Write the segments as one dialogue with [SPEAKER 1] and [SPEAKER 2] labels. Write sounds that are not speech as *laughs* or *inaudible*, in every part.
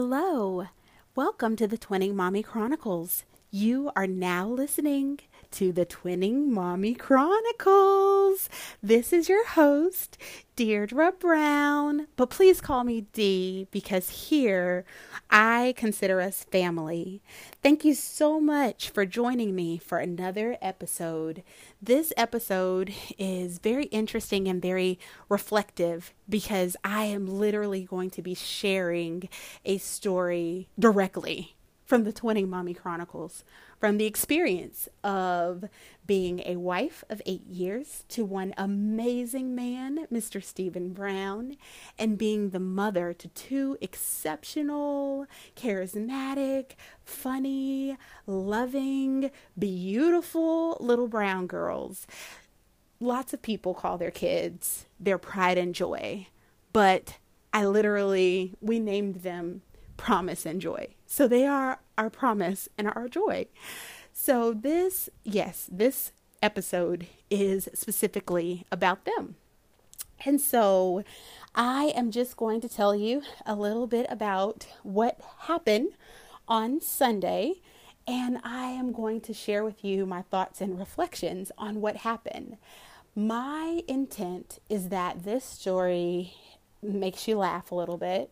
[SPEAKER 1] Hello. Welcome to the Twinning Mommy Chronicles. You are now listening to the Twinning Mommy Chronicles. This is your host, Deirdre Brown, but please call me Dee because here I consider us family. Thank you so much for joining me for another episode. This episode is very interesting and very reflective because I am literally going to be sharing a story directly from the Twinning Mommy Chronicles, from the experience of being a wife of eight years to one amazing man, Mr. Stephen Brown, and being the mother to two exceptional, charismatic, funny, loving, beautiful little brown girls. Lots of people call their kids their pride and joy, but I literally, we named them promise and joy. So they are our promise and our joy. So this, yes, this episode is specifically about them. And so I am just going to tell you a little bit about what happened on Sunday. And I am going to share with you my thoughts and reflections on what happened. My intent is that this story makes you laugh a little bit,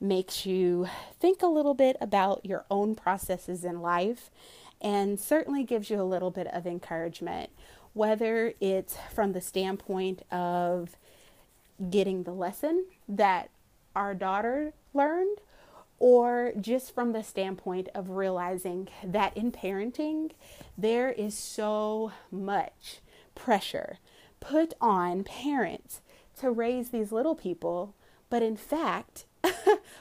[SPEAKER 1] makes you think a little bit about your own processes in life, and certainly gives you a little bit of encouragement, whether it's from the standpoint of getting the lesson that our daughter learned, or just from the standpoint of realizing that in parenting, there is so much pressure put on parents to raise these little people, but in fact, *laughs*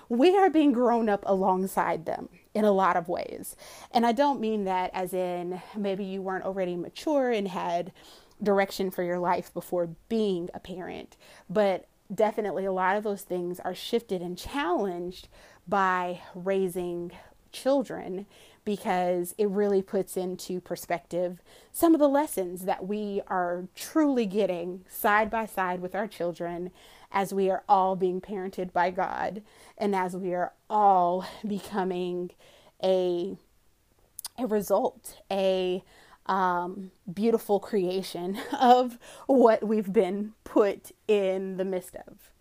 [SPEAKER 1] we are being grown up alongside them in a lot of ways. And I don't mean that as in maybe you weren't already mature and had direction for your life before being a parent, but definitely a lot of those things are shifted and challenged by raising children because it really puts into perspective some of the lessons that we are truly getting side by side with our children as we are all being parented by God and as we are all becoming a a result, a um, beautiful creation *laughs* of what we've been put in the midst of.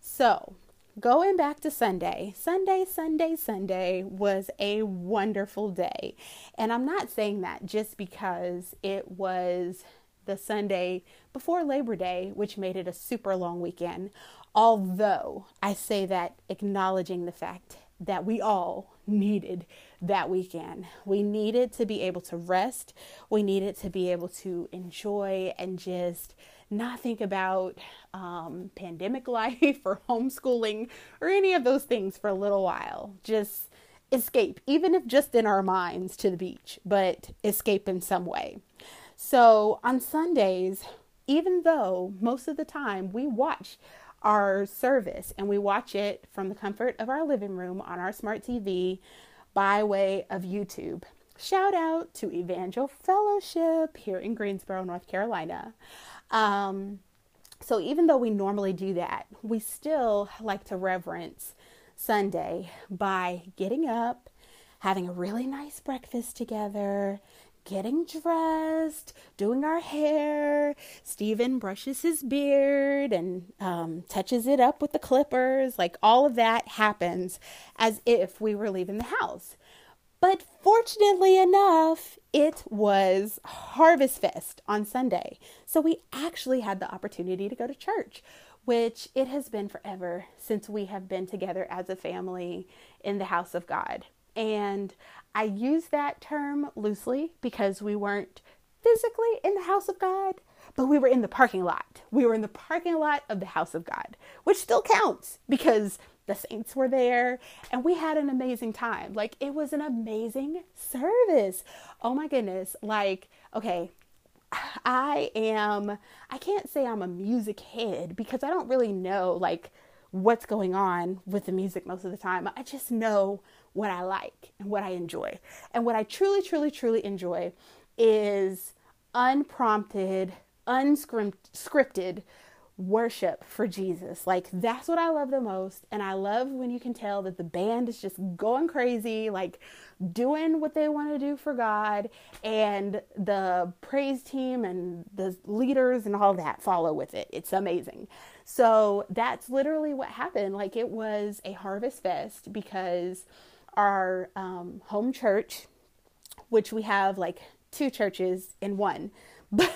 [SPEAKER 1] So, going back to Sunday, Sunday, Sunday, Sunday was a wonderful day. And I'm not saying that just because it was the Sunday before Labor Day, which made it a super long weekend. Although I say that acknowledging the fact that we all needed that weekend. We needed to be able to rest. We needed to be able to enjoy and just not think about um, pandemic *laughs* life or homeschooling or any of those things for a little while. Just escape, even if just in our minds to the beach, but escape in some way. So on Sundays, even though most of the time we watch our service and we watch it from the comfort of our living room on our smart TV by way of YouTube. Shout out to Evangel Fellowship here in Greensboro, North Carolina. Um, so, even though we normally do that, we still like to reverence Sunday by getting up, having a really nice breakfast together, getting dressed, doing our hair. Stephen brushes his beard and um, touches it up with the clippers. Like all of that happens as if we were leaving the house. But fortunately enough, it was Harvest Fest on Sunday. So we actually had the opportunity to go to church, which it has been forever since we have been together as a family in the house of God. And I use that term loosely because we weren't physically in the house of God, but we were in the parking lot. We were in the parking lot of the house of God, which still counts because the saints were there and we had an amazing time. Like it was an amazing service. Oh my goodness. Like, okay, I am I can't say I'm a music head because I don't really know like what's going on with the music most of the time. I just know what I like and what I enjoy. And what I truly, truly, truly enjoy is unprompted, unscripted worship for Jesus. Like that's what I love the most. And I love when you can tell that the band is just going crazy, like doing what they want to do for God, and the praise team and the leaders and all that follow with it. It's amazing. So that's literally what happened. Like it was a harvest fest because our um, home church, which we have like two churches in one, *laughs* but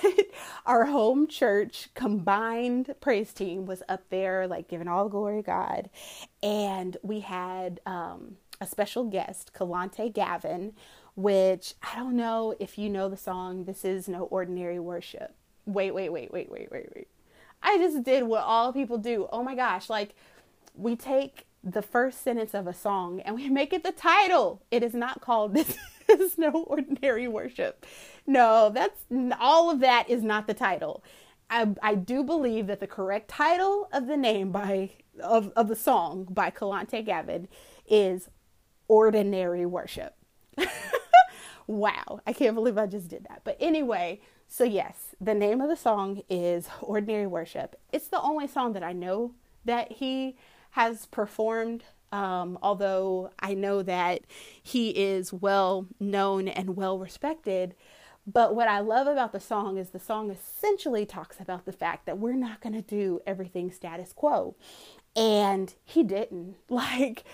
[SPEAKER 1] our home church combined praise team was up there, like giving all the glory to God. And we had um, a special guest, Kelontae Gavin, which I don't know if you know the song, This Is No Ordinary Worship. Wait, wait, wait, wait, wait, wait, wait. I just did what all people do. Oh my gosh. Like, we take the first sentence of a song and we make it the title. It is not called *laughs* This is No Ordinary Worship. No, that's all of that is not the title. I, I do believe that the correct title of the name by of, of the song by Kelontae Gavin is Ordinary Worship. *laughs* wow, I can't believe I just did that. But anyway, so yes, the name of the song is Ordinary Worship. It's the only song that I know that he has performed um, although I know that he is well known and well respected. But what I love about the song is the song essentially talks about the fact that we're not going to do everything status quo. And he didn't. *laughs* Like,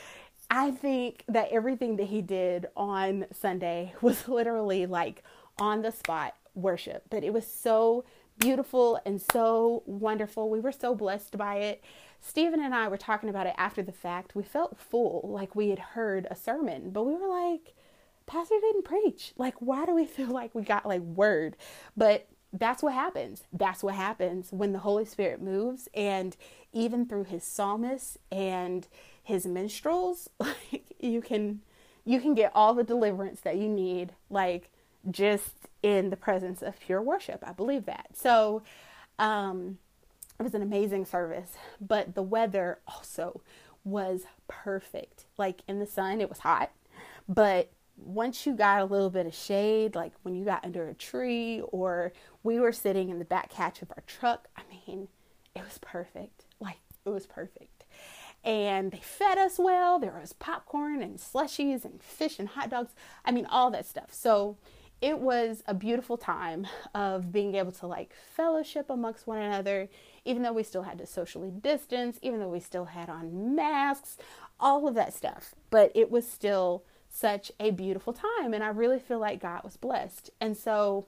[SPEAKER 1] I think that everything that he did on Sunday was *laughs* literally like on the spot worship, but it was so beautiful and so wonderful. We were so blessed by it. Stephen and I were talking about it after the fact. We felt full, like we had heard a sermon, but we were like, pastor didn't preach. Like, why do we *laughs* feel like we got like word? But that's what happens. That's what happens when the Holy Spirit moves. And even through his psalmists and his minstrels, *laughs* like you can you can get all the deliverance that you need, like just in the presence of pure worship. I believe that. So um it was an amazing service, but the weather also was perfect. Like in the sun, it was hot, but once you got a little bit of shade, like when you got under a tree or we were sitting in the back hatch of our truck, I mean, it was perfect. Like it was perfect. And they fed us well. There was popcorn and slushies and fish and hot dogs. I mean, all that stuff. So it was a beautiful time of being able to like fellowship amongst one another, even though we still had to socially distance, even though we still had on masks, all of that stuff. But it was still such a beautiful time. And I really feel like God was blessed. And so,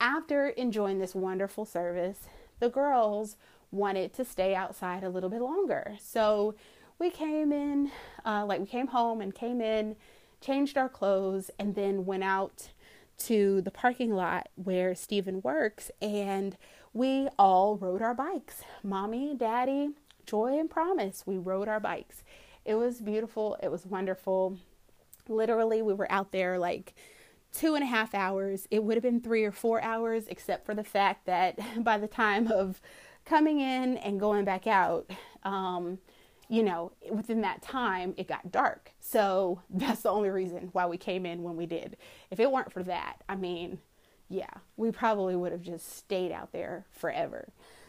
[SPEAKER 1] after enjoying this wonderful service, the girls wanted to stay outside a little bit longer. So, we came in, uh, like, we came home and came in, changed our clothes, and then went out to the parking lot where Stephen works. And we all rode our bikes. Mommy, Daddy, Joy, and Promise. We rode our bikes. It was beautiful. It was wonderful literally we were out there like two and a half hours. It would have been three or four hours, except for the fact that *laughs* by the time of coming in and going back out, um, you know, within that time, it got dark. So *laughs* that's the only reason why we came in when we did. If it weren't for that, I mean, yeah, we probably would have just stayed out there forever.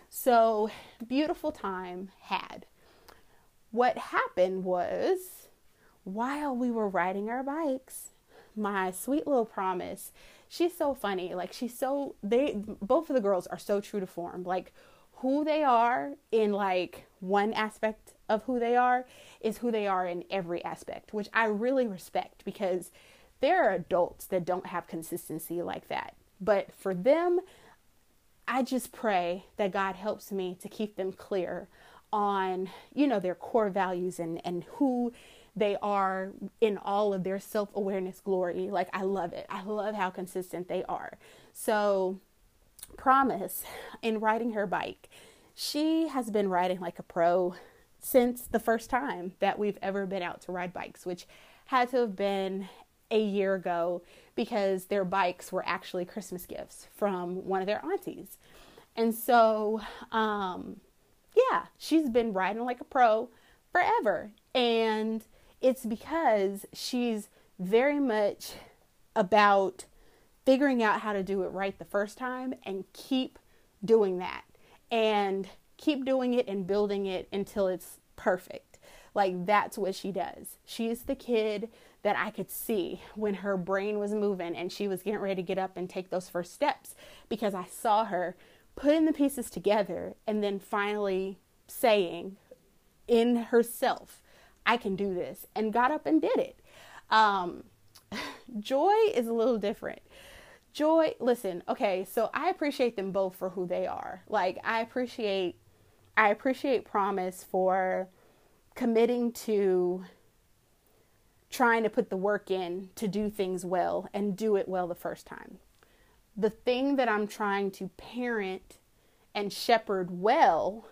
[SPEAKER 1] So, beautiful time had. What happened was while we were riding our bikes, my sweet little promise, she's so funny. Like she's so they both of the girls are so true to form. Like who they are in like one aspect of who they are is who they are in every aspect, which I really respect because there are adults that don't have consistency like that. But for them, I just pray that God helps me to keep them clear on, you know, their core values and and who they are in all of their self awareness glory. Like, I love it. I love how consistent they are. So, Promise, in riding her bike, she has been riding like a pro since the first time that we've ever been out to ride bikes, which had to have been a year ago because their bikes were actually Christmas gifts from one of their aunties. And so, um, yeah, she's been riding like a pro forever. And it's because she's very much about figuring out how to do it right the first time and keep doing that. And keep doing it and building it until it's perfect. Like that's what she does. She is the kid that I could see when her brain was moving and she was getting ready to get up and take those first steps because I saw her putting the pieces together and then finally saying in herself, I can do this, and got up and did it. Um, *laughs* joy is a little different. Joy, listen, okay, so I appreciate them both for who they are. Like I appreciate I appreciate Promise for committing to trying to put the work in to do things well and do it well the first time. The thing that I'm trying to parent and shepherd well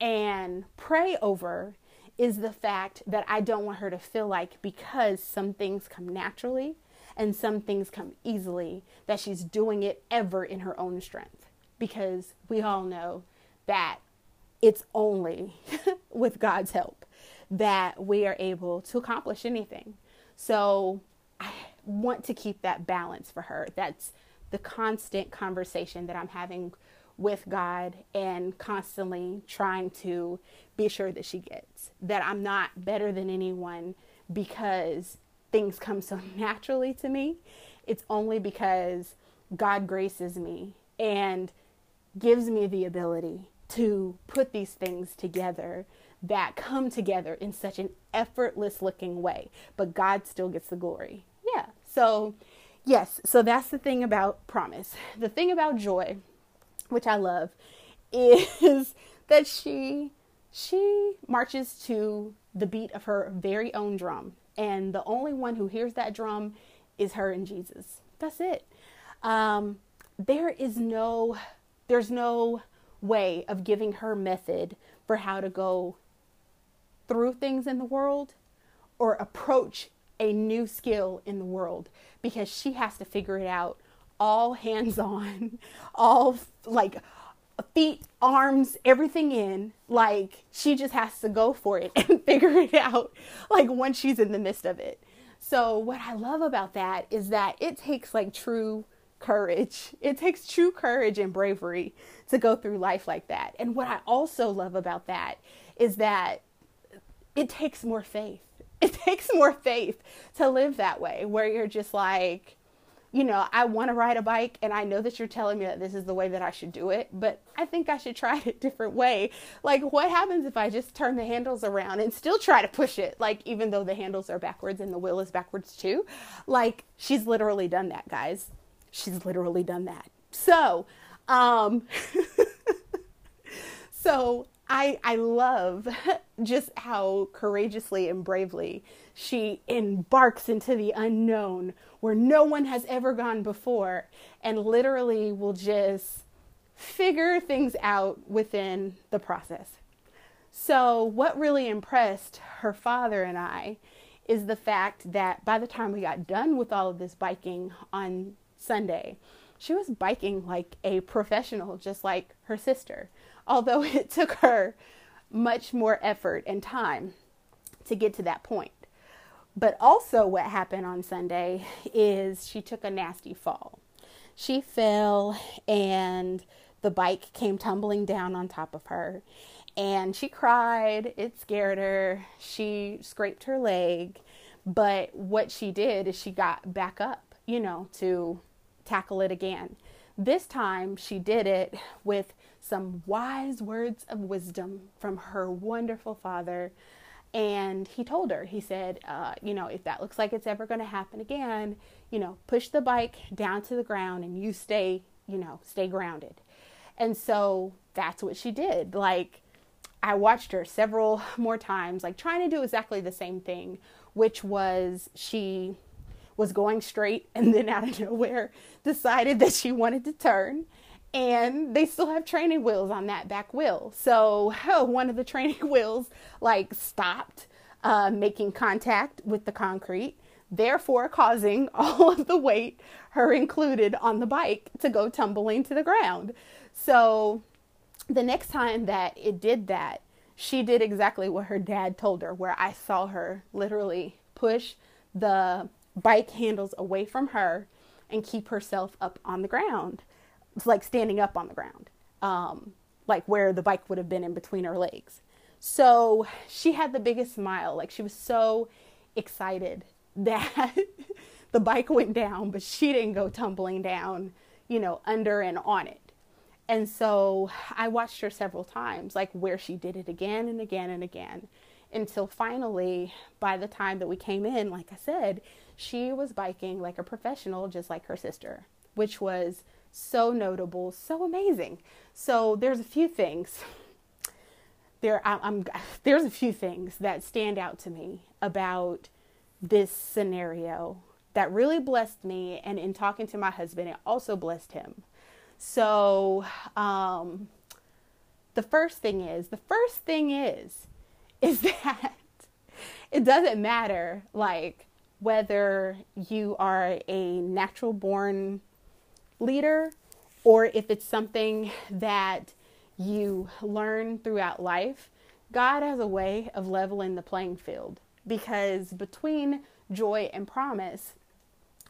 [SPEAKER 1] and pray over is the fact that I don't want her to feel like because some things come naturally and some things come easily that she's doing it ever in her own strength. Because we all know that it's only *laughs* with God's help that we are able to accomplish anything. So I want to keep that balance for her. That's the constant conversation that I'm having with God and constantly trying to be sure that she gets that I'm not better than anyone because things come so *laughs* naturally to me. It's only because God graces me and gives me the ability to put these things together that come together in such an effortless looking way, but God still gets the glory. Yeah. So, yes, so that's the thing about promise. The thing about joy which I love, *laughs* is that she she marches to the beat of her very own drum, and the only one who hears that drum is her and Jesus. That's it. Um, there is no there's no way of giving her method for how to go through things in the world or approach a new skill in the world because she has to figure it out all hands on, *laughs* all like feet, arms, everything in. Like she just has to go for it *laughs* and figure it out like once she's in the midst of it. So what I love about that is that it takes like true courage. It takes true courage and bravery to go through life like that. And what I also love about that is that it takes more faith. *laughs* It takes more faith to live that way where you're just like you know, I want to ride a bike and I know that you're telling me that this is the way that I should do it, but I think I should try it a different way. Like, what happens if I just turn the handles around and still try to push it? Like, even though the handles are backwards and the wheel is backwards too? Like, she's literally done that, guys. She's literally done that. So, um, *laughs* so I, I love *laughs* just how courageously and bravely she embarks into the unknown where no one has ever gone before and literally will just figure things out within the process. So, what really impressed her father and I is the fact that by the time we got done with all of this biking on Sunday, she was biking like a professional, just like her sister, although *laughs* it took her much more effort and time to get to that point. But also, what happened on Sunday is she took a nasty fall. She fell, and the bike came tumbling down on top of her. And she cried. It scared her. She scraped her leg. But what she did is she got back up, you know, to tackle it again. This time she did it with some wise words of wisdom from her wonderful father and he told her, he said, uh, you know, if that looks like it's ever going to happen again, you know, push the bike down to the ground and you stay, you know, stay grounded. And so that's what she did. Like, I watched her several *laughs* more times, like trying to do exactly the same thing, which was she was going straight and then out of *laughs* nowhere decided that she wanted to turn and they still have training wheels on that back wheel. So oh, *laughs* one of the training *laughs* wheels like stopped uh, making contact with the concrete, therefore causing all of the weight, her included, on the bike to go tumbling to the ground. So the next time that it did that, she did exactly what her dad told her, where I saw her literally push the bike handles away from her and keep herself up on the ground it's like standing up on the ground. Um, like where the bike would have been in between her legs. So she had the biggest smile. Like she was so excited *laughs* that the bike went down, but she didn't go tumbling down, you know, under and on it. And so I watched her several times, like where she did it again and again and again, until finally, by the time that we came in, like I said, she was biking like a professional, just like her sister, which was so notable, so amazing. So there's a few things. There, I'm, I'm *laughs* there's a few things that stand out to me about this scenario that really blessed me, and in talking to my husband, it also blessed him. So, um, the first thing is, the first thing is, *laughs* is that it doesn't matter like whether you are a natural born leader or if it's something that you learn throughout life. God has a way of leveling the playing field because between joy and promise,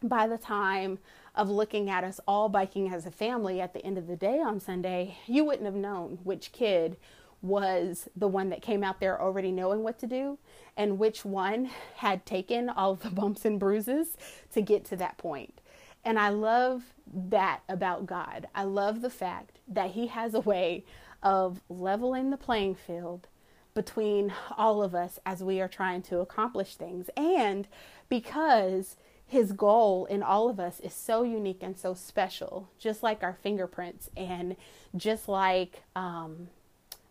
[SPEAKER 1] by the time of looking at us all biking as a family at the end of the day on Sunday, you wouldn't have known which kid was the one that came out there already knowing what to do and which one had taken all the bumps and bruises to get to that point. And I love that about God. I love the fact that He has a way of leveling the playing field between all of us as we are trying to accomplish things. And because his goal in all of us is so unique and so special, just like our fingerprints and just like um,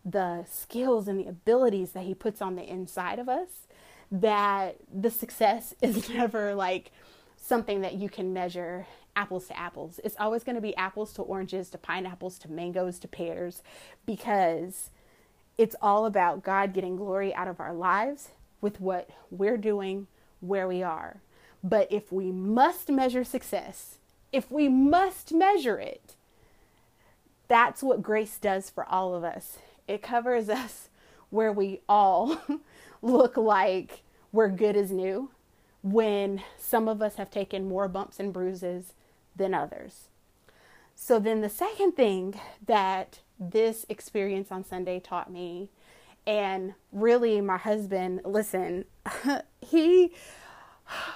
[SPEAKER 1] the skills and the abilities that he puts on the inside of us, that the success *laughs* is never like something that you can measure apples to apples. It's always going to be apples to oranges to pineapples to mangoes to pears because it's all about God getting glory out of our lives with what we're doing where we are. But if we must measure success, if we must measure it, that's what grace does for all of us. It covers *laughs* us where we all *laughs* look like we're good as new when some of us have taken more bumps and bruises than others. So, then the second thing that this experience on Sunday taught me, and really my husband, listen, *laughs* he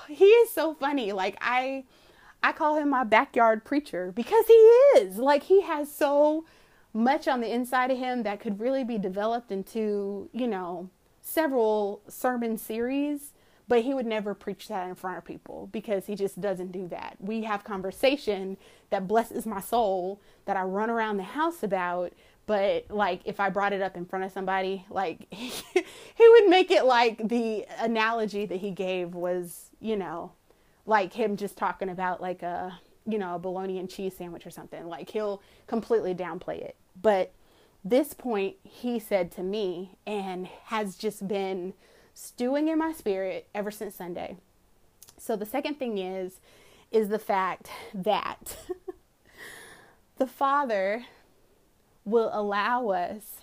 [SPEAKER 1] he is so funny. Like I I call him my backyard preacher because he is. Like he has so much on the inside of him that could really be developed into, you know, several sermon series, but he would never preach that in front of people because he just doesn't do that. We have conversation that blesses my soul that I run around the house about, but like if I brought it up in front of somebody, like he, *laughs* he would make it like the analogy that he gave was, you know, like him just talking about like a, you know, a bologna and cheese sandwich or something. Like he'll completely downplay it. But this point he said to me and has just been stewing in my spirit ever since Sunday. So the second thing is is the fact that *laughs* the father will allow us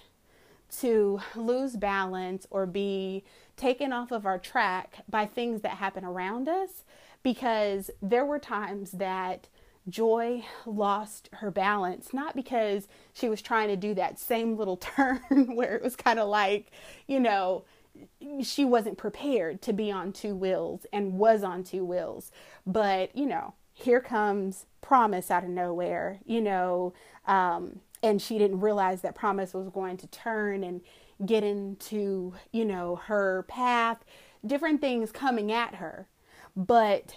[SPEAKER 1] to lose balance or be taken off of our track by things that happen around us because there were times that Joy lost her balance, not because she was trying to do that same little *laughs* turn where it was kind of like, you know, she wasn't prepared to be on two wheels and was on two wheels. But, you know, here comes promise out of nowhere, you know, um, and she didn't realize that promise was going to turn and get into you know her path different things coming at her but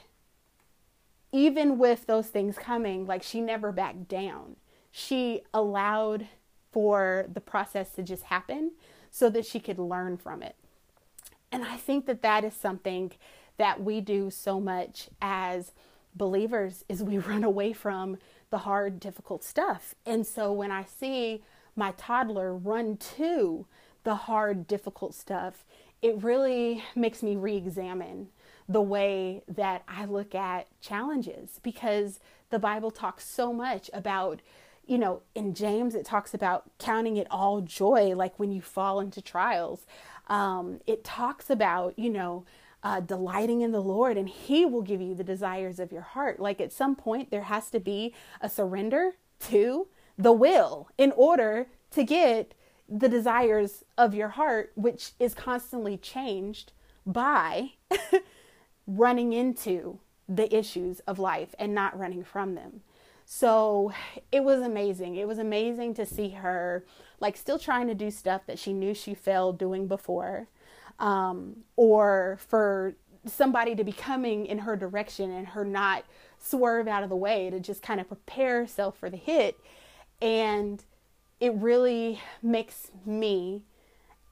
[SPEAKER 1] even with those things coming like she never backed down she allowed for the process to just happen so that she could learn from it and i think that that is something that we do so much as believers is we *laughs* run away from the hard, difficult stuff. And so when I see my toddler run to the hard, difficult stuff, it really makes me re examine the way that I look at challenges because the Bible talks so much about, you know, in James, it talks about counting it all joy, like when you fall into trials. Um, it talks about, you know, uh, delighting in the Lord, and He will give you the desires of your heart. Like at some point, there has to be a surrender to the will in order to get the desires of your heart, which is constantly changed by *laughs* running into the issues of life and not running from them. So it was amazing. It was amazing to see her like still trying to do stuff that she knew she failed doing before, um, or for somebody to be coming in her direction and her not swerve out of the way to just kind of prepare herself for the hit. And it really makes me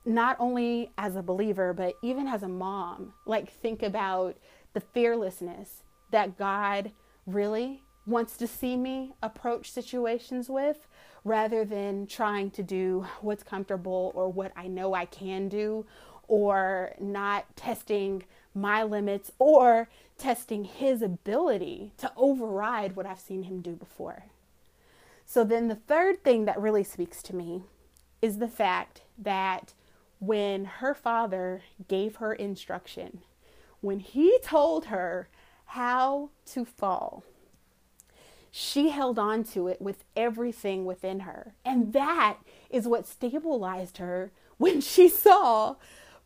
[SPEAKER 1] not only as a believer, but even as a mom, like think about the fearlessness that God really wants to see me approach situations with rather than trying to do what's comfortable or what I know I can do or not testing my limits or testing his ability to override what I've seen him do before. So, then the third thing that really speaks to me is the fact that when her father gave her instruction, when he told her how to fall, she held on to it with everything within her. And that is what stabilized her when she saw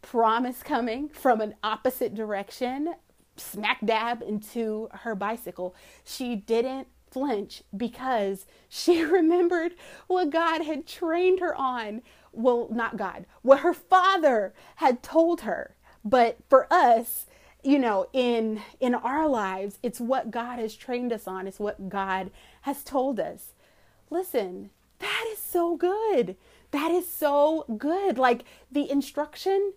[SPEAKER 1] promise coming from an opposite direction, smack dab into her bicycle. She didn't flinch because she *laughs* remembered what God had trained her on. Well, not God, what her father had told her. But for us, you know, in in our lives, it's what God has trained us on, it's what God has told us. Listen, that is so good. That is so good. Like the instruction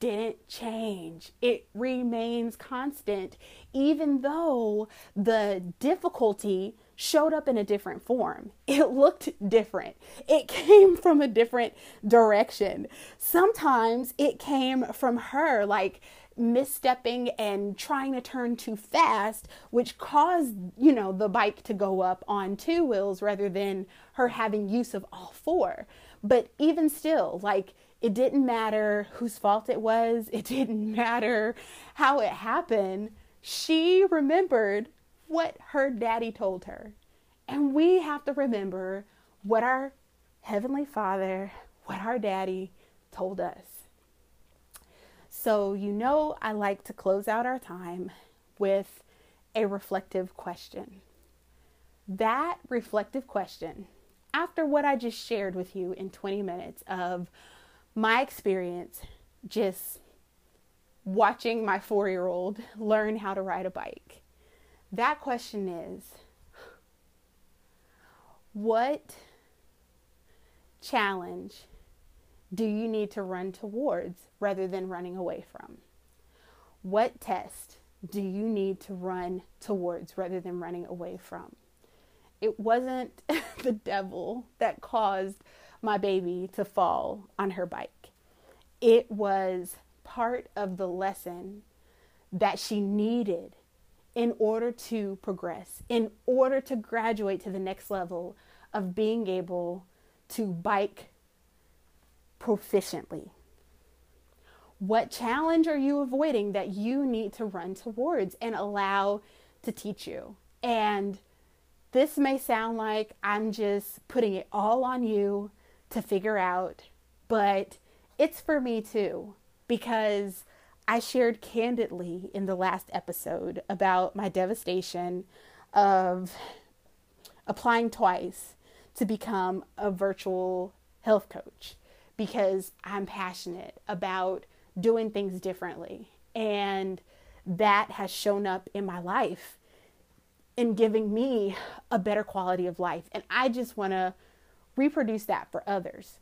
[SPEAKER 1] didn't change. It remains constant, even though the difficulty showed up in a different form. It looked different. It *laughs* came from a different direction. Sometimes it came from her, like misstepping and trying to turn too fast, which caused, you know, the bike to go up on two wheels rather than her having use of all four. But even still, like, it didn't matter whose fault it was, *laughs* it didn't matter how it happened. She remembered what her daddy told her. And we have to remember what our Heavenly Father, what our daddy told us. So, you know, I like to close out our time with a reflective question. That reflective question, after what I just shared with you in 20 minutes of my experience just watching my four year old learn how to ride a bike. That question is what challenge do you need to run towards rather than running away from? What test do you need to run towards rather than running away from? It wasn't *laughs* the devil that caused my baby to fall on her bike. It was part of the lesson that she needed in order to progress, in order to graduate to the next level of being able to bike proficiently. What challenge are you avoiding that you need to run towards and allow to teach you? And this may sound like I'm just putting it all on you to figure out, but it's for me too because I shared candidly in the last episode about my devastation of applying twice to become a virtual health coach because I'm passionate about doing things differently. And that has shown up in my life in giving me a better quality of life. And I just want to reproduce that for others.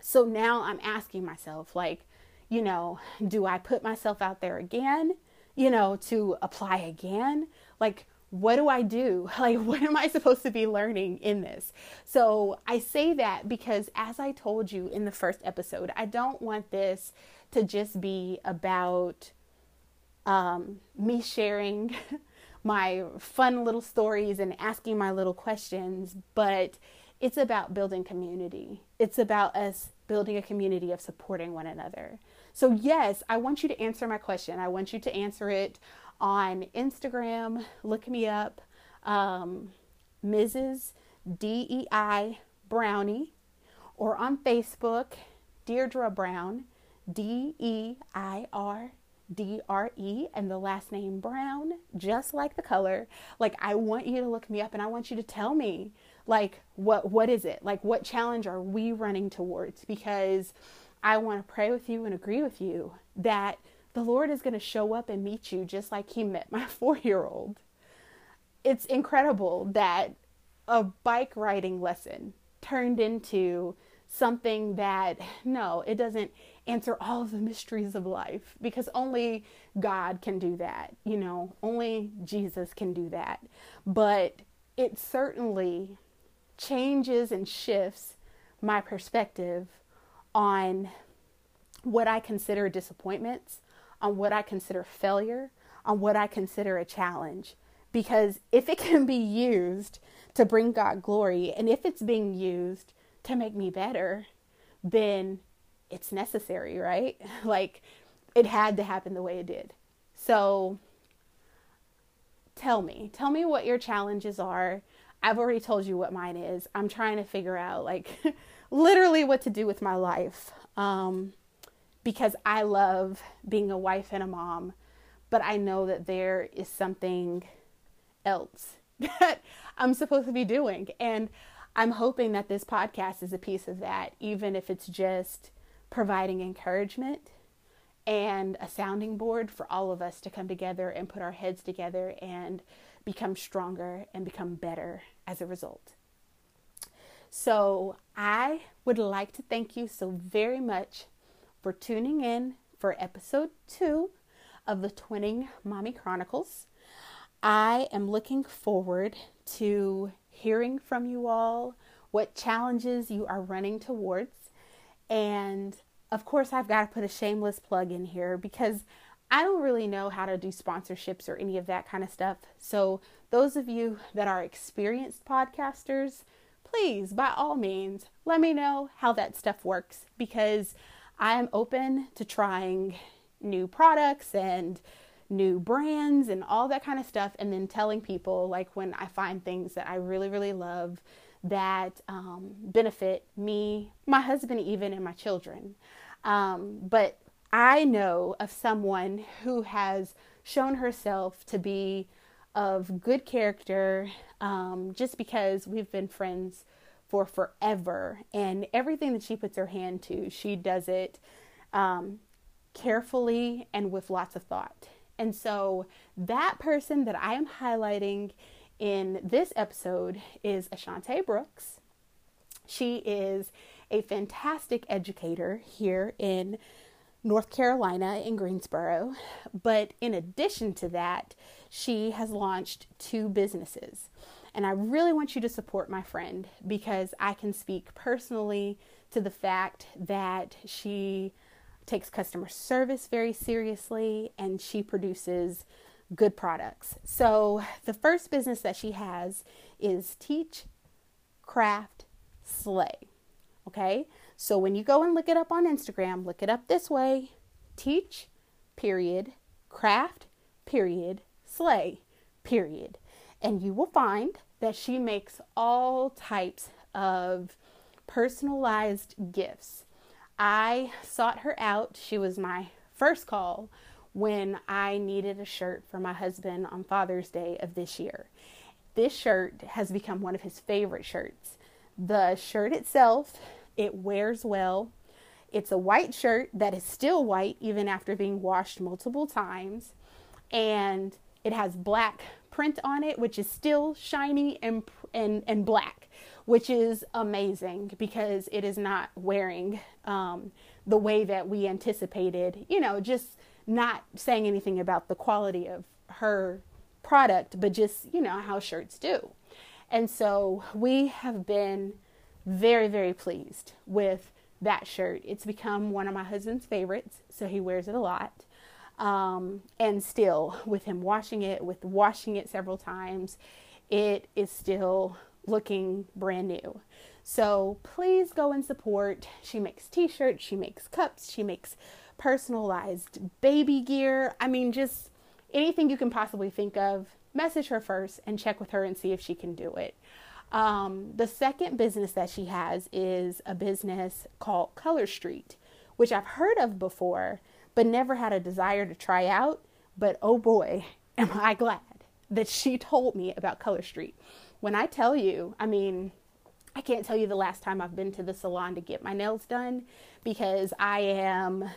[SPEAKER 1] So now I'm asking myself, like, you know, do I put myself out there again, you know, to apply again? Like, what do I do? *laughs* Like, what am I supposed to be learning in this? So I say that because, as I told you in the first episode, I don't want this to just be about um, me sharing *laughs* my fun little stories and asking my little questions, but it's about building community. It's about us building a community of supporting one another. So, yes, I want you to answer my question. I want you to answer it on Instagram. Look me up, um, Mrs. DEI Brownie or on Facebook, Deirdre Brown, D E I R D R E, and the last name Brown, just like the color. Like, I want you to look me up and I want you to tell me, like, what what is it? Like, what challenge are we running towards? Because I want to pray with you and agree with you that the Lord is going to show up and meet you just like He met my *laughs* four year old. It's incredible that a bike riding lesson turned into something that, no, it doesn't answer all of the mysteries of life because only God can do that. You know, only Jesus can do that. But it certainly changes and shifts my perspective on what I consider disappointments, on what I consider failure, on what I consider a challenge. Because if it *laughs* can be used to bring God glory and if it's being used to make me better, then it's necessary, right? *laughs* Like it had to happen the way it did. So tell me, tell me what your challenges are. I've already told you what mine is. I'm trying to figure out like *laughs* literally what to do with my life. Um, because I love being a wife and a mom, but I know that there is something else *laughs* that I'm supposed to be doing. And I'm hoping that this podcast is a piece of that, even if it's just providing encouragement and a sounding board for all of us to come together and put our heads together and become stronger and become better as a result. So, I would like to thank you so very much for tuning in for episode two of the Twinning Mommy Chronicles. I am looking forward to hearing from you all what challenges you are running towards. And of course, I've got to put a shameless plug in here because I don't really know how to do sponsorships or any of that kind of stuff. So, those of you that are experienced podcasters, please, by all means, let me know how that stuff works because I am open to trying new products and new brands and all that kind of stuff, and then telling people, like, when I find things that I really, really love that um, benefit me, my husband, even, and my children. Um, but I know of someone who has shown herself to be of good character um, just because we've been friends for forever. And everything that she puts her hand to, she does it um, carefully and with lots of thought. And so that person that I am highlighting in this episode is Ashante Brooks. She is a fantastic educator here in North Carolina in Greensboro. But in addition to that, she has launched two businesses. And I really want you to support my friend because I can speak personally to the fact that she takes customer service very seriously and she produces good products. So, the first business that she has is Teach, Craft, Slay. Okay, so when you go and look it up on Instagram, look it up this way Teach, period, craft, period, slay, period. And you will find that she makes all types of personalized gifts. I sought her out. She was my first call when I needed a shirt for my husband on Father's Day of this year. This shirt has become one of his favorite shirts. The shirt itself, it wears well. It's a white shirt that is still white even after being washed multiple times. And it has black print on it, which is still shiny and, and, and black which is amazing because it is not wearing um, the way that we anticipated, you know, just not saying anything about the quality of her product, but just, you know, how shirts do. And so we have been very, very pleased with that shirt. It's become one of my husband's favorites, so he wears it a lot. Um, and still, with him washing it, with washing it several times, it is still looking brand new. So please go and support. She makes t shirts, she makes cups, she makes personalized baby gear. I mean, just anything you can possibly think of. Message her first and check with her and see if she can do it. Um, the second business that she has is a business called Color Street, which I've heard of before, but never had a desire to try out. But oh boy, *laughs* am I glad that she *laughs* told me about Color Street. When I tell you, I mean, I can't tell you the last time I've been to the salon to get my nails done because I am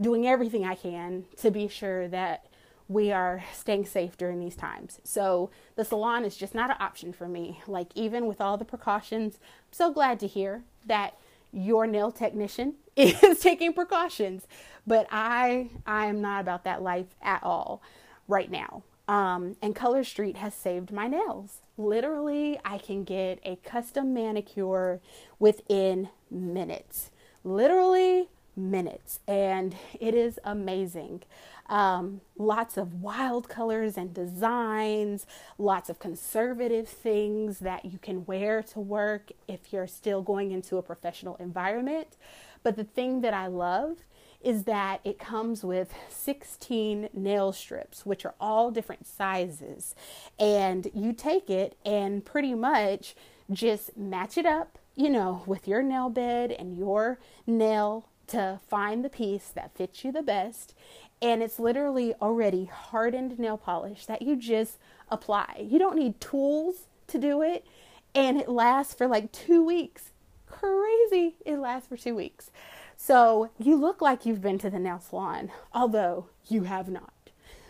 [SPEAKER 1] doing everything I can to be sure that we are staying safe during these times. So the salon is just not an option for me. Like, even with all the precautions, I'm so glad to hear that your nail technician *laughs* is taking precautions. But I I am not about that life at all right now. Um, and Color Street has saved my nails. Literally, I can get a custom manicure within minutes. Literally minutes. And it is amazing. Um, lots of wild colors and designs, lots of conservative things that you can wear to work if you're still going into a professional environment. But the thing that I love is that it comes with 16 nail strips, which are all different sizes. And you take it and pretty much just match it up, you know, with your nail bed and your nail to find the piece that fits you the best and it's literally already hardened nail polish that you just apply. You don't need tools to do it, and it lasts for like two weeks. Crazy, it lasts for two weeks. So you look like you've been to the nail salon, although you have not.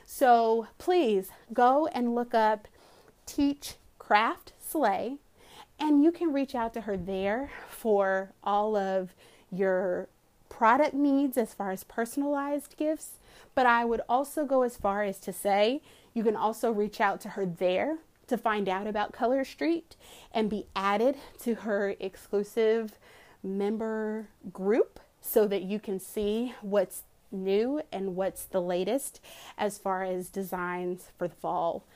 [SPEAKER 1] So please go and look up Teach Craft Slay, and you can reach out to her there for all of your product needs as far as personalized gifts but I would also go as far as to say you can also reach out to her there to find out about Color Street and be added to her exclusive member group so that you can see what's new and what's the latest as far as designs for the fall,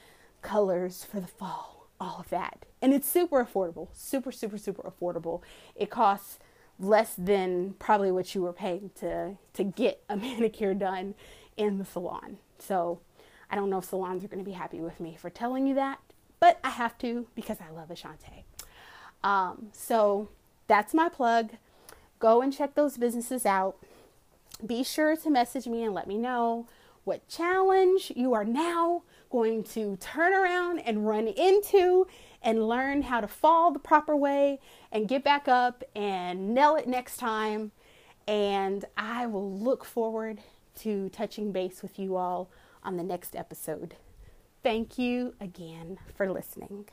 [SPEAKER 1] colors for the fall, all of that. And it's super affordable, super, super, super affordable. It costs less than probably what you were paying to to get a *laughs* manicure done in the salon. So I don't know if salons are going to be happy with me for telling you that, but I have to because I love Ashante. Um, so that's my plug. Go and check those businesses out. Be sure to message me and let me know what challenge you are now going to turn around and run into and learn how to fall the proper way and get back up and nail it next time. And I will look forward to touching base with you all on the next episode. Thank you again for listening.